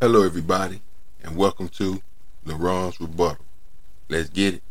Hello, everybody, and welcome to LaRon's Rebuttal. Let's get it.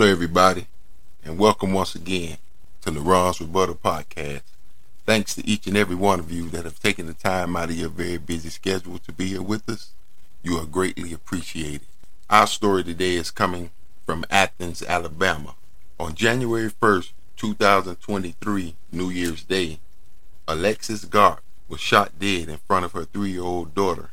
Hello, everybody, and welcome once again to the LaRon's Rebuttal Podcast. Thanks to each and every one of you that have taken the time out of your very busy schedule to be here with us. You are greatly appreciated. Our story today is coming from Athens, Alabama. On January 1st, 2023, New Year's Day, Alexis Garth was shot dead in front of her three year old daughter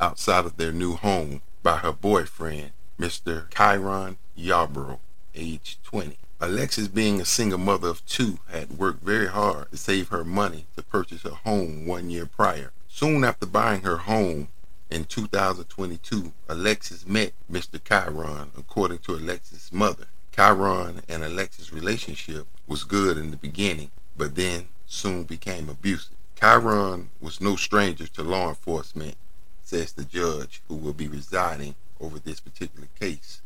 outside of their new home by her boyfriend, Mr. Kyraun Yarbrough, age 20. Alexis, being a single mother of two, had worked very hard to save her money to purchase a home one year prior. Soon after buying her home in 2022, Alexis met Mr. Kyraun, according to Alexis' mother. Kyraun and Alexis' relationship was good in the beginning, but then soon became abusive. Kyraun was no stranger to law enforcement, says the judge who will be residing over this particular case.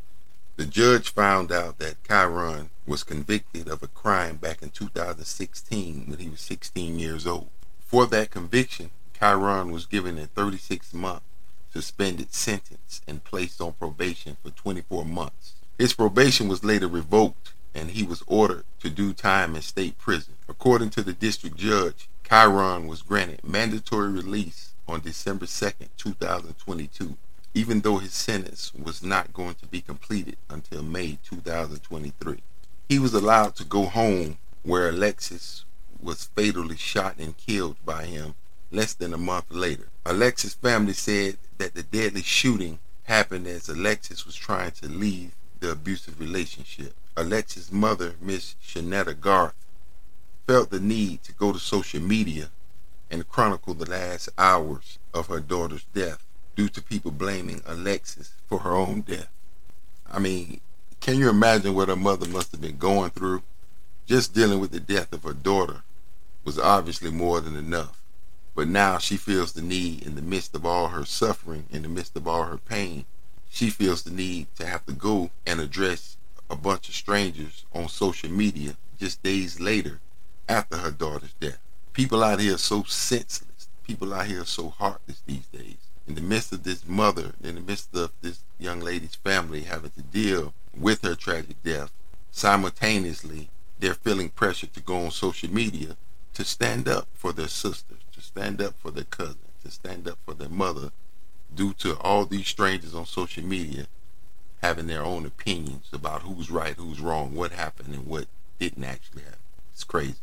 The judge found out that Kyraun was convicted of a crime back in 2016 when he was 16 years old. For that conviction, Kyraun was given a 36 month suspended sentence and placed on probation for 24 months. His probation was later revoked and he was ordered to do time in state prison. According to the district judge, Kyraun was granted mandatory release on December 2nd, 2022, even though his sentence was not going to be completed until May 2023. He was allowed to go home where Alexis was fatally shot and killed by him less than a month later. Alexis' family said that the deadly shooting happened as Alexis was trying to leave the abusive relationship. Alexis' mother, Miss Shanetta Garth, felt the need to go to social media and chronicle the last hours of her daughter's death due to people blaming Alexis for her own death. I mean, can you imagine what her mother must have been going through? Just dealing with the death of her daughter was obviously more than enough. But now she feels the need, in the midst of all her suffering, in the midst of all her pain, she feels the need to have to go and address a bunch of strangers on social media just days later after her daughter's death. People out here so senseless. People out here so heartless these days. In the midst of this mother, in the midst of this young lady's family having to deal with her tragic death, simultaneously they're feeling pressure to go on social media to stand up for their sisters, to stand up for their cousin, to stand up for their mother, due to all these strangers on social media having their own opinions about who's right, who's wrong, what happened, and what didn't actually happen. It's crazy.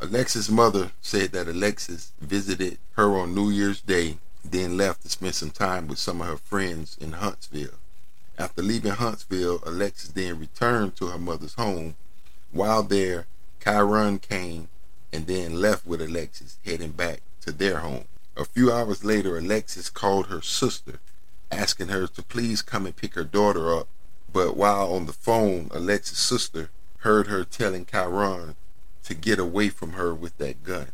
Alexis' mother said that Alexis visited her on New Year's Day, then left to spend some time with some of her friends in Huntsville. After leaving Huntsville, Alexis then returned to her mother's home. While there, Kyraun came and then left with Alexis, heading back to their home. A few hours later, Alexis called her sister, asking her to please come and pick her daughter up. But while on the phone, Alexis' sister heard her telling Kyraun to get away from her with that gun.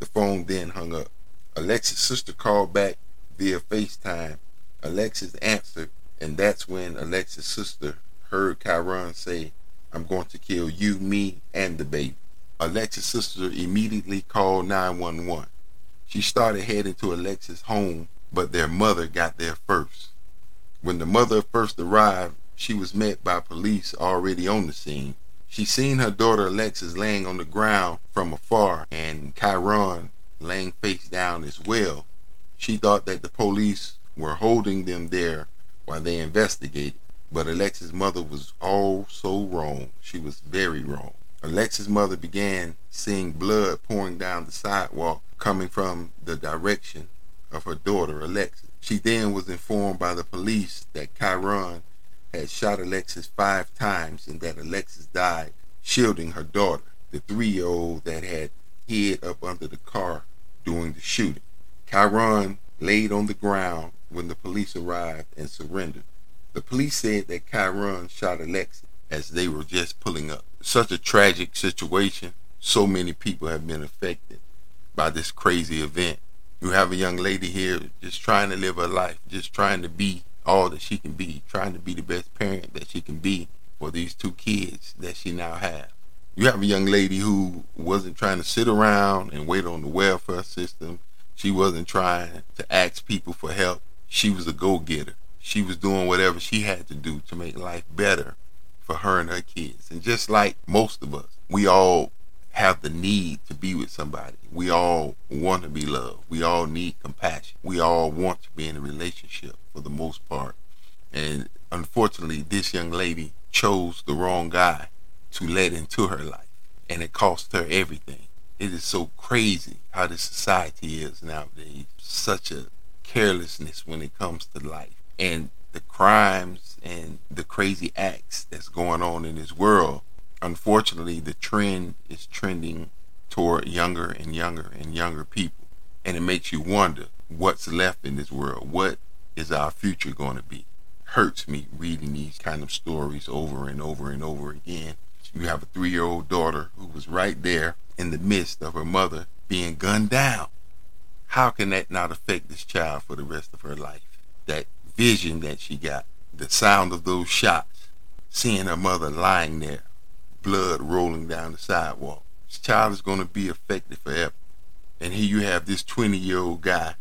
The phone then hung up. Alexis' sister called back via FaceTime. Alexis answered, and that's when Alexis' sister heard Kyraun say, I'm going to kill you, me, and the baby. Alexis' sister immediately called 911. She started heading to Alexis' home, but their mother got there first. When the mother first arrived, she was met by police already on the scene. She seen her daughter Alexis laying on the ground from afar and Kyraun laying face down as well. She thought that the police were holding them there while they investigated. But Alexis' mother was all so wrong. She was very wrong. Alexis' mother began seeing blood pouring down the sidewalk coming from the direction of her daughter, Alexis. She then was informed by the police that Kyraun had shot Alexis five times and that Alexis died shielding her daughter, the three year old that had hid up under the car during the shooting. Kyraun laid on the ground when the police arrived and surrendered. The police said that Kyraun shot Alexis as they were just pulling up. Such a tragic situation. So many people have been affected by this crazy event. You have a young lady here just trying to live her life, just trying to be all that she can be, trying to be the best parent that she can be for these two kids that she now has. You have a young lady who wasn't trying to sit around and wait on the welfare system. She wasn't trying to ask people for help. She was a go getter. She was doing whatever she had to do to make life better for her and her kids. And just like most of us, we all have the need to be with somebody. We all want to be loved. We all need compassion. We all want to be in a relationship for the most part. And unfortunately, this young lady chose the wrong guy to let into her life. And it cost her everything. It is so crazy how this society is nowadays. Such a carelessness when it comes to life. And the crimes and the crazy acts that's going on in this world. Unfortunately, the trend is trending toward younger and younger and younger people. And it makes you wonder what's left in this world. What is our future going to be? Hurts me reading these kind of stories over and over and over again. You have a three year old daughter who was right there in the midst of her mother being gunned down. How can that not affect this child for the rest of her life? That vision that she got, the sound of those shots, seeing her mother lying there, blood rolling down the sidewalk. This child is going to be affected forever. And here you have this 20 year old guy.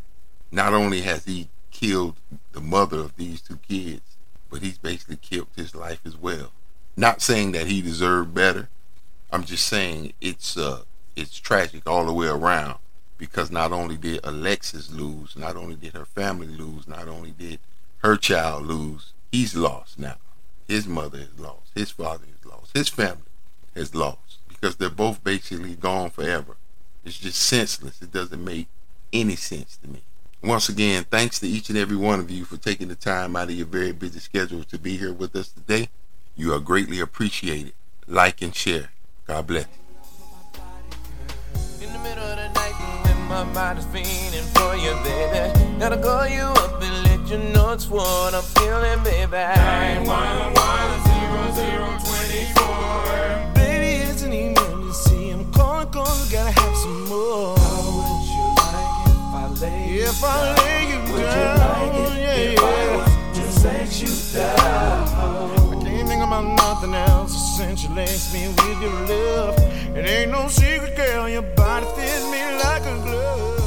Not only has he killed the mother of these two kids, but he's basically killed his life as well. Not saying that he deserved better. I'm just saying it's uh it's tragic all the way around because not only did Alexis lose, not only did her family lose, not only did her child lose, he's lost now. His mother is lost, his father is lost, his family is lost because they're both basically gone forever. It's just senseless. It doesn't make any sense to me. Once again, thanks to each and every one of you for taking the time out of your very busy schedule to be here with us today. You are greatly appreciated. Like and share. God bless. In the middle of the night when my mind is fiending for you, baby. Gotta call you up and let you know it's what I'm feeling, baby. 911 Baby, it's an emergency. I'm calling cause we gotta have some more. How would you like if I lay If I lay about nothing else. Essentialates me with your love. It ain't no secret, girl. Your body fits me like a glove.